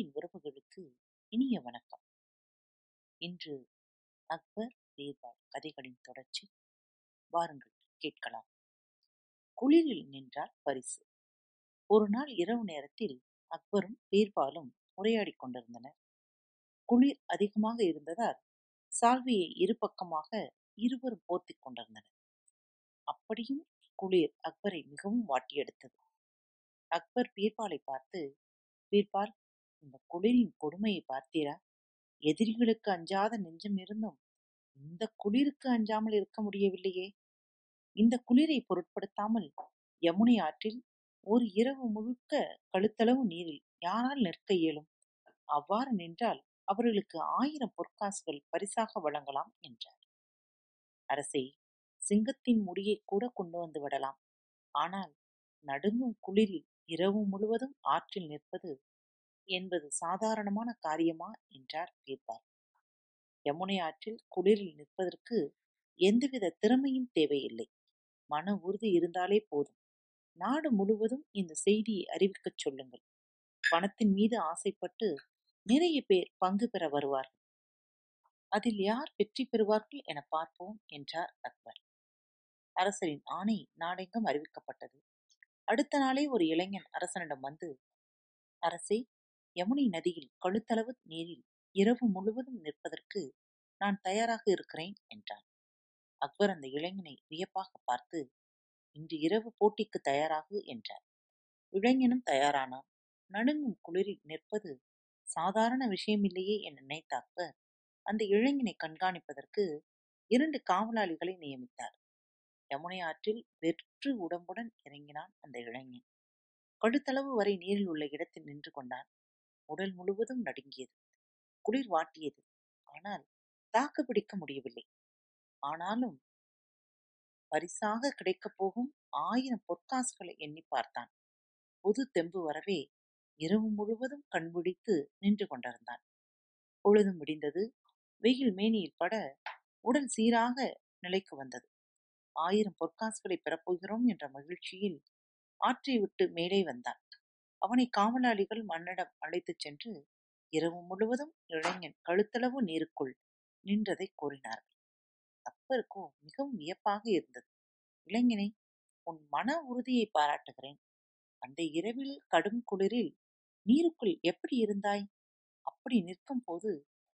அன்பின் உறவுகளுக்கு இனிய வணக்கம். இன்று அக்பர் பீர்பால் கதைகளின் தொடர்ச்சி வாருங்கள் கேட்கலாம். குளிரில் நின்றால் பரிசு. ஒரு நாள் இரவு நேரத்தில் அக்பரும் பீர்பாலும் உரையாடிக் கொண்டிருந்தனர். குளிர் அதிகமாக இருந்ததால் சால்வியை இரு பக்கமாக இருவரும் போர்த்திக் கொண்டிருந்தனர். அப்படியும் குளிர் அக்பரை மிகவும் வாட்டியெடுத்தது. அக்பர் பீர்பாலை பார்த்து பீர்பால் இந்த குளிரின் கொடுமையை பார்த்தீரா? எதிரிகளுக்கு அஞ்சாத நெஞ்சம் இருந்தும் இந்த குளிருக்கு அஞ்சாமல் இருக்க முடியவில்லையே. இந்த குளிரை பொருட்படுத்தாமல் யமுனை ஆற்றில் ஒரு இரவு முழுக்க கழுத்தளவு நீரில் யாரால் நிற்க இயலும்? அவ்வாறு நின்றால் அவர்களுக்கு ஆயிரம் பொற்காசுகள் பரிசாக வழங்கலாம் என்றார். அரசே சிங்கத்தின் முடியை கூட கொண்டு வந்து விடலாம். ஆனால் நடுங்கும் குளிரில் இரவு முழுவதும் ஆற்றில் நிற்பது என்பது சாதாரணமான காரியமா? என்றார் பீர்பால் யமுனை ஆற்றில் குளிரில் நிற்பதற்கு எந்தவித திறமையும் தேவையில்லை. மன உறுதி இருந்தாலே போதும். நாடு முழுவதும் இந்த செய்தியை அறிவிக்கச் சொல்லுங்கள். பணத்தின் மீது ஆசைப்பட்டு நிறைய பேர் பங்கு பெற வருவார்கள். அதில் யார் வெற்றி பெறுவார்கள் என பார்ப்போம் என்றார் அக்பர். அரசரின் ஆணை நாடெங்கும் அறிவிக்கப்பட்டது. அடுத்த நாளே ஒரு இளைஞன் அரசனிடம் வந்து அரசே யமுனை நதியில் கழுத்தளவு நீரில் இரவு முழுவதும் நிற்பதற்கு நான் தயாராக இருக்கிறேன் என்றான். அக்பர் அந்த இளைஞனை வியப்பாக பார்த்து இன்று இரவு போட்டிக்கு தயாராகு என்றார். இளைஞனும் தயாரானான் நடுங்கும் குளிரில் நிற்பது சாதாரண விஷயமில்லையே என நினைத்த அக்பர் அந்த இளைஞனை கண்காணிப்பதற்கு இரண்டு காவலாளிகளை நியமித்தார். யமுனை ஆற்றில் வெற்று உடம்புடன் இறங்கினான் அந்த இளைஞன். கழுத்தளவு வரை நீரில் உள்ள இடத்தில் நின்று கொண்டான். உடல் முழுவதும் நடுங்கியது. குளிர் வாட்டியது. ஆனால் தாக்கு பிடிக்க முடியவில்லை. ஆனாலும் பரிசாக கிடைக்கப் போகும் ஆயிரம் பொற்காசுகளை எண்ணி பார்த்தான். புது தெம்பு வரவே இரவு முழுவதும் கண்பிடித்து நின்று கொண்டிருந்தான். பொழுதும் விடிந்தது. வெயில் மேனியில் பட உடல் சீராக நிலைக்கு வந்தது. ஆயிரம் பொற்காசுகளை பெறப்போகிறோம் என்ற மகிழ்ச்சியில் ஆற்றை விட்டு மேலே வந்தான். அவனை காவலாளிகள் மன்னிடம் அழைத்துச் சென்று இரவு முழுவதும் இளைஞன் கழுத்தளவு நீருக்குள் நின்றதை கூறினார்கள். அப்பருக்கோ மிகவும் வியப்பாக இருந்தது. இளைஞனை உன் மன உறுதியை பாராட்டுகிறேன். அந்த இரவில் கடும் குளிரில் நீருக்குள் எப்படி இருந்தாய்? அப்படி நிற்கும் போது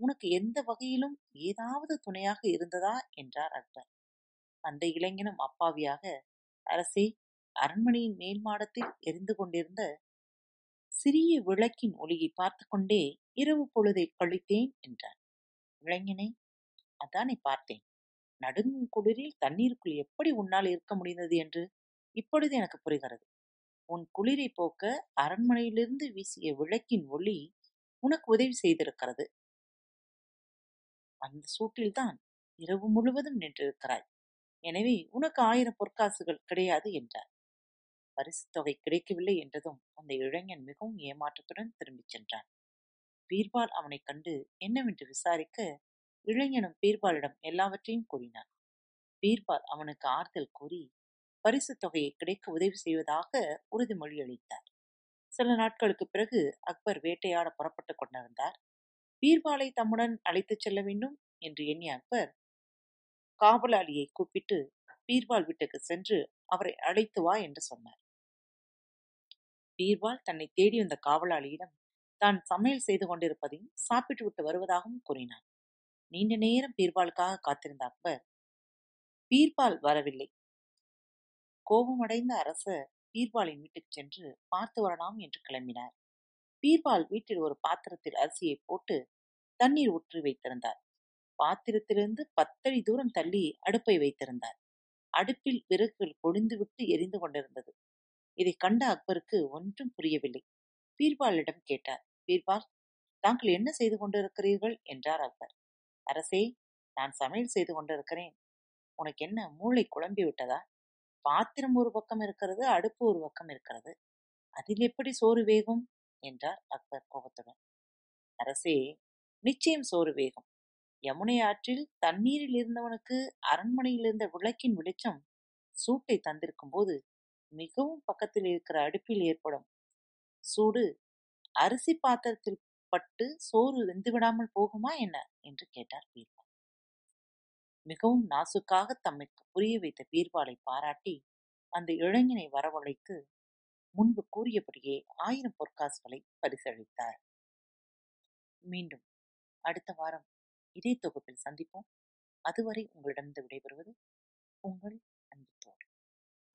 உனக்கு எந்த வகையிலும் ஏதாவது துணையாக இருந்ததா? என்றார் அக்பர். அந்த இளைஞனும் அப்பாவியாக அரசே அரண்மனையின் மேல் மாடத்தில் எரிந்து கொண்டிருந்த சிறிய விளக்கின் ஒளியை பார்த்து கொண்டே இரவு பொழுதை கழித்தேன் என்றான் இளைஞனே அதானே பார்த்தேன். நடுங்கும் குளிரில் தண்ணீருக்குள் எப்படி உன்னால் இருக்க முடிந்தது என்று இப்பொழுது எனக்கு புரிகிறது. உன் குளிரை போக்க அரண்மனையிலிருந்து வீசிய விளக்கின் ஒளி உனக்கு உதவி செய்திருக்கிறது. அந்த சூட்டில்தான் இரவு முழுவதும் நின்றிருக்கிறாய். எனவே உனக்கு ஆயிரம் பொற்காசுகள் கிடையாது என்றார். பரிசு தொகை கிடைக்கவில்லை என்றதும் அந்த இளைஞன் மிகவும் ஏமாற்றத்துடன் திரும்பிச் சென்றான். பீர்பால் அவனைக் கண்டு என்னவென்று விசாரிக்க இளைஞனும் பீர்பாலிடம் எல்லாவற்றையும் கூறினான். பீர்பால் அவனுக்கு ஆறுதல் கூறி பரிசு தொகையை கிடைக்க உதவி செய்வதாக உறுதிமொழி அளித்தார். சில நாட்களுக்கு பிறகு அக்பர் வேட்டையாட புறப்பட்டுக் கொண்டிருந்தார். பீர்பாலை தம்முடன் அழைத்துச் செல்ல வேண்டும் என்று எண்ணிய அக்பர் காவலாளியை கூப்பிட்டு பீர்பால் வீட்டுக்கு சென்று அவரை அழைத்து வா என்று சொன்னார். பீர்பால் தன்னை தேடி வந்த காவலாளியிடம் தான் சமையல் செய்து கொண்டிருப்பதையும் சாப்பிட்டு விட்டு வருவதாகவும் கூறினான் நீண்ட நேரம் பீர்பாலுக்காக காத்திருந்த அக்பர் பீர்பால் வரவில்லை. கோபமடைந்த அரசர் பீர்பாலின் வீட்டுக்கு சென்று பார்த்து வரலாம் என்று கிளம்பினார். பீர்பால் வீட்டில் ஒரு பாத்திரத்தில் அரிசியை போட்டு தண்ணீர் ஊற்றி வைத்திருந்தார். பாத்திரத்திலிருந்து பத்தடி தூரம் தள்ளி அடுப்பை வைத்திருந்தார். அடுப்பில் விறகுகள் பொழிந்துவிட்டு எரிந்து கொண்டிருந்தது. இதை கண்ட அக்பருக்கு ஒன்றும் புரியவில்லை. பீர்பாலிடம் கேட்டார் பீர்பால் தாங்கள் என்ன செய்து கொண்டிருக்கிறீர்கள்? என்றார் அக்பர். அரசே நான் சமையல் செய்து கொண்டிருக்கிறேன். உனக்கு என்ன மூளை குழம்பி விட்டதா? பாத்திரம் ஒரு பக்கம் இருக்கிறது அடுப்பு ஒரு பக்கம் இருக்கிறது. அதில் எப்படி சோறு வேகும்? என்றார் அக்பர் கோபத்துடன். அரசே நிச்சயம் சோறு வேகும். யமுனை ஆற்றில் தண்ணீரில் இருந்தவனுக்கு அரண்மனையில் இருந்த விளக்கின் வெளிச்சம் சூட்டை தந்திருக்கும் போது மிகவும் பக்கத்தில் இருக்கிற அடுப்பில் ஏற்படும் சூடு அரிசி பாத்திரத்தில் பட்டு சோறு வெந்துவிடாமல் போகுமா என்ன? என்று கேட்டார் பீர்பால் மிகவும் நாசுக்காக தம்மை புரிய வைத்த பீர்பாலை பாராட்டி அந்த இளைஞனை வரவழைத்து முன்பு கூறியபடியே ஆயிரம் பொற்காசுகளை பரிசளித்தார். மீண்டும் அடுத்த வாரம் இதே தொகுப்பில் சந்திப்போம். அதுவரை உங்களிடமிருந்து விடைபெறுவது உங்கள் அன்பு தோழி